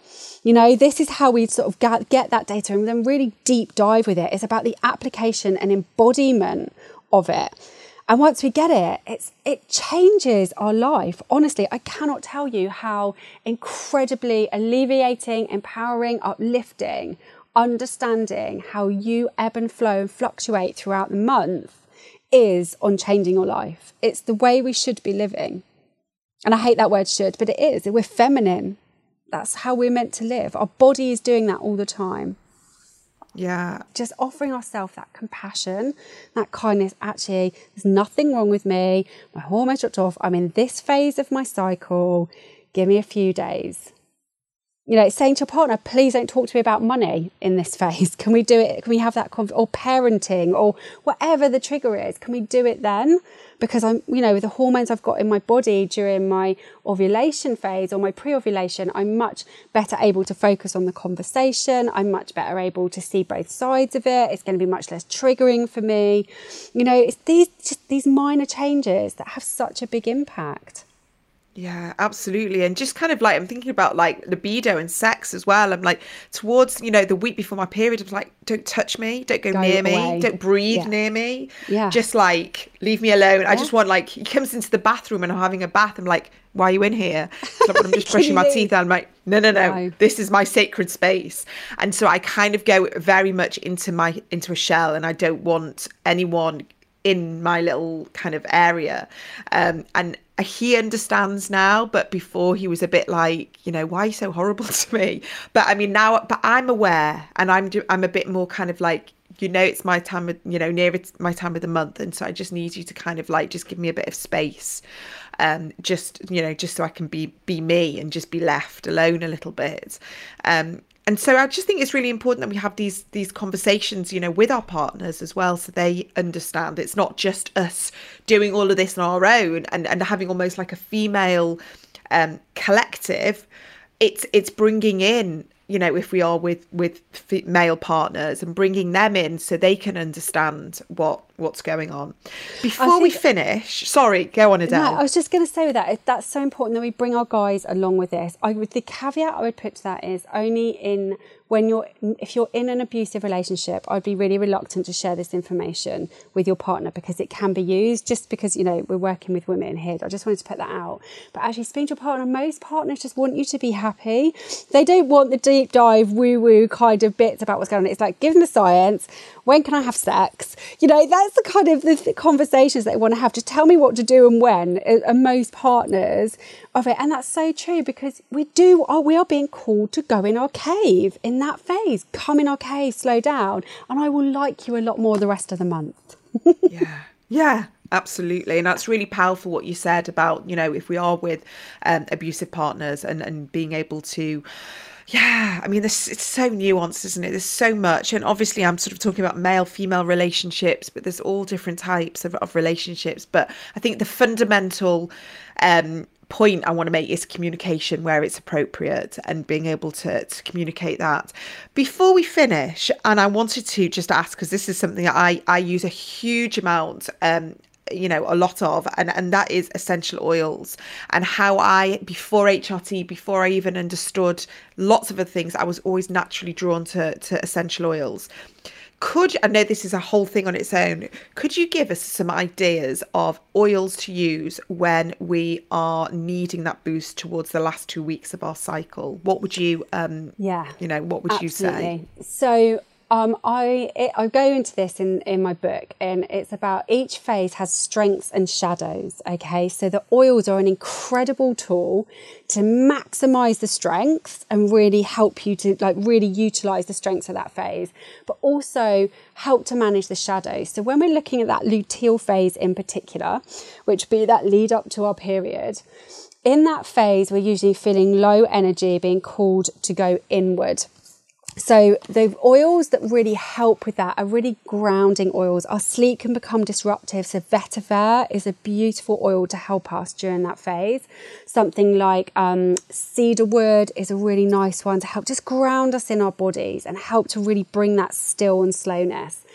Speaker 2: You know, this is how we sort of get, that data and then really deep dive with it. It's about the application and embodiment of it. And once we get it, it's it changes our life. Honestly, I cannot tell you how incredibly alleviating, empowering, uplifting, understanding how you ebb and flow and fluctuate throughout the month is on changing your life. It's the way we should be living. And I hate that word should, but it is. We're feminine. That's how we're meant to live. Our body is doing that all the time.
Speaker 1: Yeah.
Speaker 2: Just offering ourselves that compassion, that kindness. Actually, there's nothing wrong with me. My hormones dropped off. I'm in this phase of my cycle. Give me a few days you know, saying to your partner, please don't talk to me about money in this phase. Can we do it? Can we have that, conf- or parenting, or whatever the trigger is? Can we do it then? Because I'm, you know, with the hormones I've got in my body during my ovulation phase or my pre ovulation, I'm much better able to focus on the conversation. I'm much better able to see both sides of it. It's going to be much less triggering for me. You know, it's these, just these minor changes that have such a big impact.
Speaker 1: Yeah, absolutely. And just kind of like, I'm thinking about like libido and sex as well. I'm like, towards, you know, the week before my period, I was like, don't touch me, don't go, go near away. me, don't breathe yeah. near me.
Speaker 2: Yeah.
Speaker 1: Just like, leave me alone. Yeah. I just want, like, he comes into the bathroom and I'm having a bath. I'm like, why are you in here? So I'm just brushing my teeth. And I'm like, no, no, no, no, this is my sacred space. And so I kind of go very much into my, into a shell and I don't want anyone in my little kind of area. Um, and he understands now, but before he was a bit like, you know, why are you so horrible to me? But I mean, now, but I'm aware and I'm, I'm a bit more kind of like, you know, it's my time, of, you know, near it's my time of the month. And so I just need you to kind of like, just give me a bit of space. Um, just, you know, just so I can be, be me and just be left alone a little bit. Um, and so I just think it's really important that we have these these conversations, you know, with our partners as well, so they understand it's not just us doing all of this on our own and and having almost like a female um, collective. It's it's bringing in you know if we are with with male partners and bringing them in so they can understand what what's going on. Before think, we finish sorry go on adele.
Speaker 2: No, i was just going to say with that that's so important that we bring our guys along with this. I would the caveat i would put to that is only in when you're if you're in an abusive relationship i'd be really reluctant to share this information with your partner because it can be used just because you know we're working with women here. I just wanted to put that out. But actually speaking to your partner most partners just want you to be happy. They don't want the deep dive woo woo kind of bits about what's going on. It's like give them the science when can i have sex you know that's the kind of the, conversations they want to have just tell me what to do and when and most partners of it and that's so true because we do are we are being called to go in our cave in that phase. Come in our cave, slow down, and I will like you a lot more the rest of the month.
Speaker 1: yeah. Yeah, absolutely and that's really powerful what you said about you know if we are with um, abusive partners and and being able to yeah i mean this it's so nuanced isn't it there's so much and obviously i'm sort of talking about male female relationships but there's all different types of, of relationships but i think the fundamental um point I want to make is communication where it's appropriate and being able to, to communicate that. Before we finish, and I wanted to just ask, because this is something that I, I use a huge amount um, you know a lot of and and that is essential oils and how i before hrt before i even understood lots of other things i was always naturally drawn to to essential oils could I know this is a whole thing on its own? Could you give us some ideas of oils to use when we are needing that boost towards the last two weeks of our cycle? What would you, um, yeah, you know, what would
Speaker 2: absolutely.
Speaker 1: you
Speaker 2: say? So um, I it, I go into this in in my book, and it's about each phase has strengths and shadows. Okay, so the oils are an incredible tool to maximize the strengths and really help you to like really utilize the strengths of that phase, but also help to manage the shadows. So when we're looking at that luteal phase in particular, which be that lead up to our period. In that phase, we're usually feeling low energy, being called to go inward. So the oils that really help with that are really grounding oils. Our sleep can become disruptive. So vetiver is a beautiful oil to help us during that phase. Something like um, cedarwood is a really nice one to help just ground us in our bodies and help to really bring that still and slowness.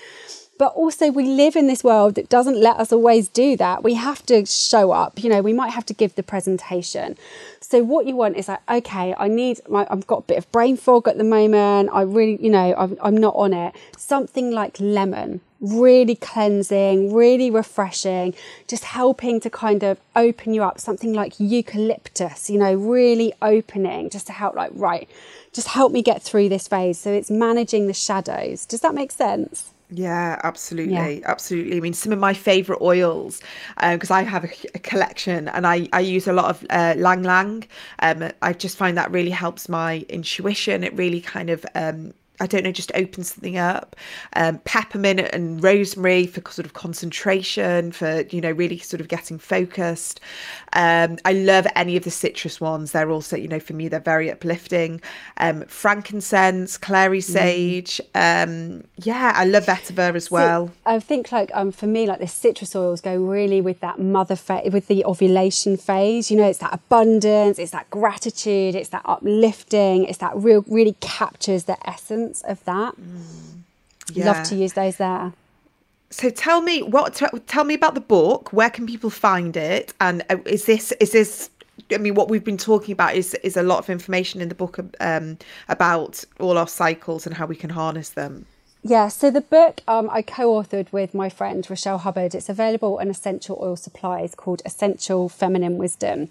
Speaker 2: But also, we live in this world that doesn't let us always do that. We have to show up. You know, we might have to give the presentation. So, what you want is like, okay, I need, my, I've got a bit of brain fog at the moment. I really, you know, I'm, I'm not on it. Something like lemon, really cleansing, really refreshing, just helping to kind of open you up. Something like eucalyptus, you know, really opening just to help, like, right, just help me get through this phase. So, it's managing the shadows. Does that make sense?
Speaker 1: Yeah, absolutely, yeah. absolutely. I mean, some of my favorite oils because uh, I have a, a, collection and I I use a lot of uh, Lang Ylang. Um, I just find that really helps my intuition. It really kind of um, I don't know, just open something up. Um, peppermint and rosemary for sort of concentration, for, you know, really sort of getting focused. Um, I love any of the citrus ones. They're also, you know, for me, they're very uplifting. Um, frankincense, clary mm. sage. Mm. yeah, I love vetiver as well.
Speaker 2: I think, like, um, for me, like the citrus oils go really with that mother phase, with the ovulation phase. You know, it's that abundance, it's that gratitude, it's that uplifting, it's that real, really captures the essence of that. Mm. Yeah. Love to use those there.
Speaker 1: So tell me what tell me about the book. Where can people find it? And uh, is this is this I mean, what we've been talking about is is a lot of information in the book um, about all our cycles and how we can harness them.
Speaker 2: Yeah, so the book um, I co authored with my friend Rochelle Hubbard. It's available on Essential Oil Supplies called Essential Feminine Wisdom.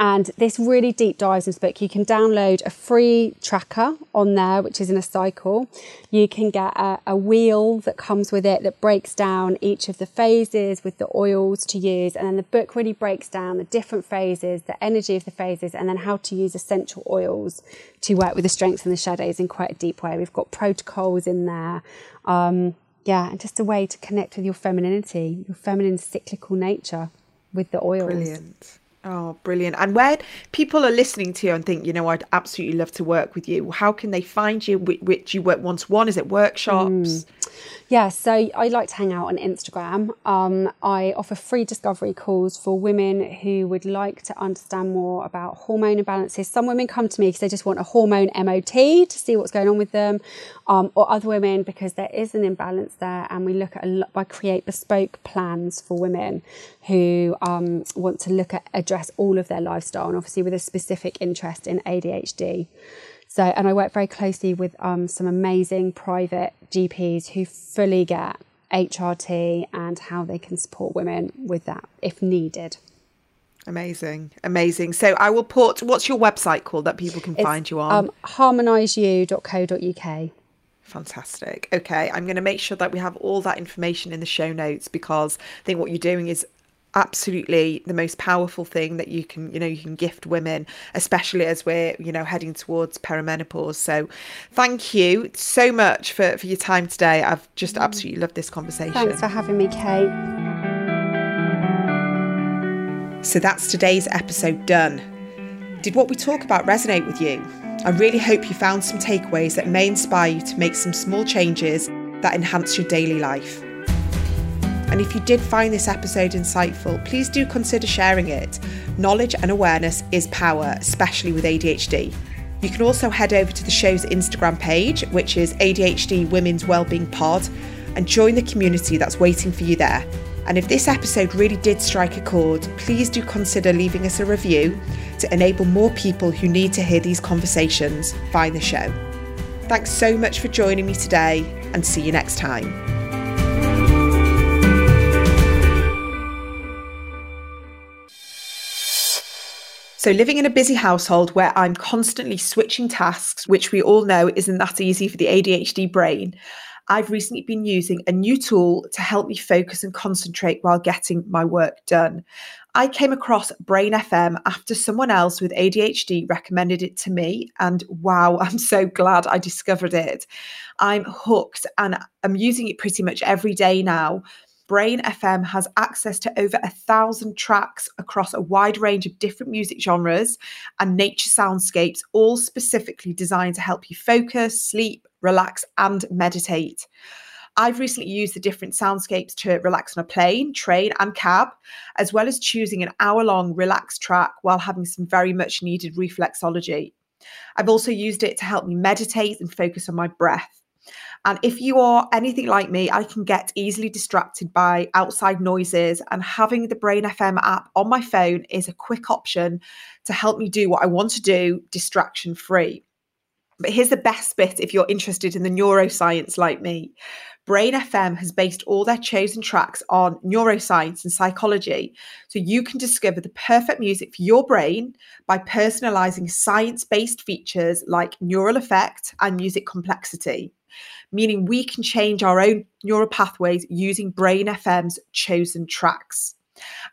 Speaker 2: And this really deep dives into book. You can download a free tracker on there, which is in a cycle. You can get a, a, wheel that comes with it that breaks down each of the phases with the oils to use. And then the book really breaks down the different phases, the energy of the phases, and then how to use essential oils to work with the strengths and the shadows in quite a deep way. We've got protocols in there. Um, yeah, and just a way to connect with your femininity, your feminine cyclical nature with the oils.
Speaker 1: Brilliant. Oh, brilliant. And where people are listening to you and think, you know, I'd absolutely love to work with you, how can they find you? Which you work one to one? Is it workshops? Mm.
Speaker 2: Yeah, so I like to hang out on Instagram. Um, I offer free discovery calls for women who would like to understand more about hormone imbalances. Some women come to me because they just want a hormone MOT to see what's going on with them, um, or other women because there is an imbalance there, and we look at a lot by create bespoke plans for women who um, want to look at address all of their lifestyle, and obviously with a specific interest in ADHD. So, and I work very closely with um, some amazing private GPs who fully get HRT and how they can support women with that if needed.
Speaker 1: Amazing, amazing. So I will put what's your website called that people can it's, find you on? Um,
Speaker 2: harmoniseyou.co.uk.
Speaker 1: Fantastic. Okay, I'm going to make sure that we have all that information in the show notes because I think what you're doing is absolutely the most powerful thing that you can you know you can gift women especially as we're you know heading towards perimenopause. So thank you so much for for your time today. I've just mm. absolutely loved this conversation.
Speaker 2: Thanks for having me kate.
Speaker 1: So that's today's episode done. Did what we talk about resonate with you? I really hope you found some takeaways that may inspire you to make some small changes that enhance your daily life and if you did find this episode insightful, please do consider sharing it. Knowledge and awareness is power, especially with ADHD. You can also head over to the show's Instagram page, which is ADHD Women's Wellbeing Pod, and join the community that's waiting for you there. And if this episode really did strike a chord, please do consider leaving us a review to enable more people who need to hear these conversations find the show. Thanks so much for joining me today and see you next time. So, living in a busy household where I'm constantly switching tasks, which we all know isn't that easy for the ADHD brain, I've recently been using a new tool to help me focus and concentrate while getting my work done. I came across Brain FM after someone else with ADHD recommended it to me. And wow, I'm so glad I discovered it. I'm hooked and I'm using it pretty much every day now. Brain FM has access to over a thousand tracks across a wide range of different music genres and nature soundscapes, all specifically designed to help you focus, sleep, relax, and meditate. I've recently used the different soundscapes to relax on a plane, train, and cab, as well as choosing an hour long relaxed track while having some very much needed reflexology. I've also used it to help me meditate and focus on my breath. And if you are anything like me, I can get easily distracted by outside noises, and having the Brain FM app on my phone is a quick option to help me do what I want to do distraction free. But here's the best bit if you're interested in the neuroscience like me. Brain FM has based all their chosen tracks on neuroscience and psychology. So you can discover the perfect music for your brain by personalizing science based features like neural effect and music complexity meaning we can change our own neural pathways using Brain FM's chosen tracks.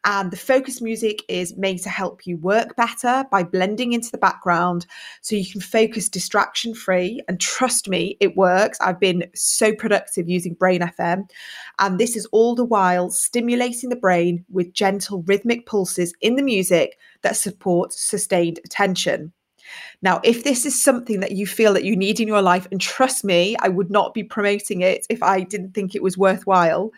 Speaker 1: And the focus music is made to help you work better by blending into the background so you can focus distraction free. And trust me, it works. I've been so productive using Brain FM. And this is all the while stimulating the brain with gentle rhythmic pulses in the music that support sustained attention. Now, if this is something that you feel that you need in your life, and trust me, I would not be promoting it if I didn't think it was worthwhile.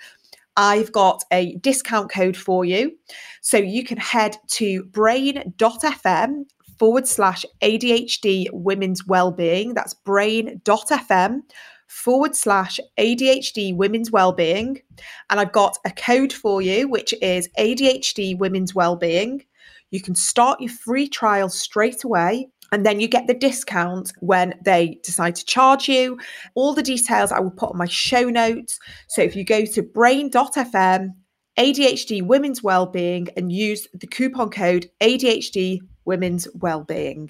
Speaker 1: I've got a discount code for you. So you can head to brain.fm forward slash ADHD women's wellbeing. That's brain.fm forward slash ADHD women's wellbeing. And I've got a code for you, which is ADHD women's wellbeing. You can start your free trial straight away and then you get the discount when they decide to charge you. All the details I will put on my show notes. So if you go to brain.fm, ADHD Women's Wellbeing, and use the coupon code ADHD Women's Wellbeing.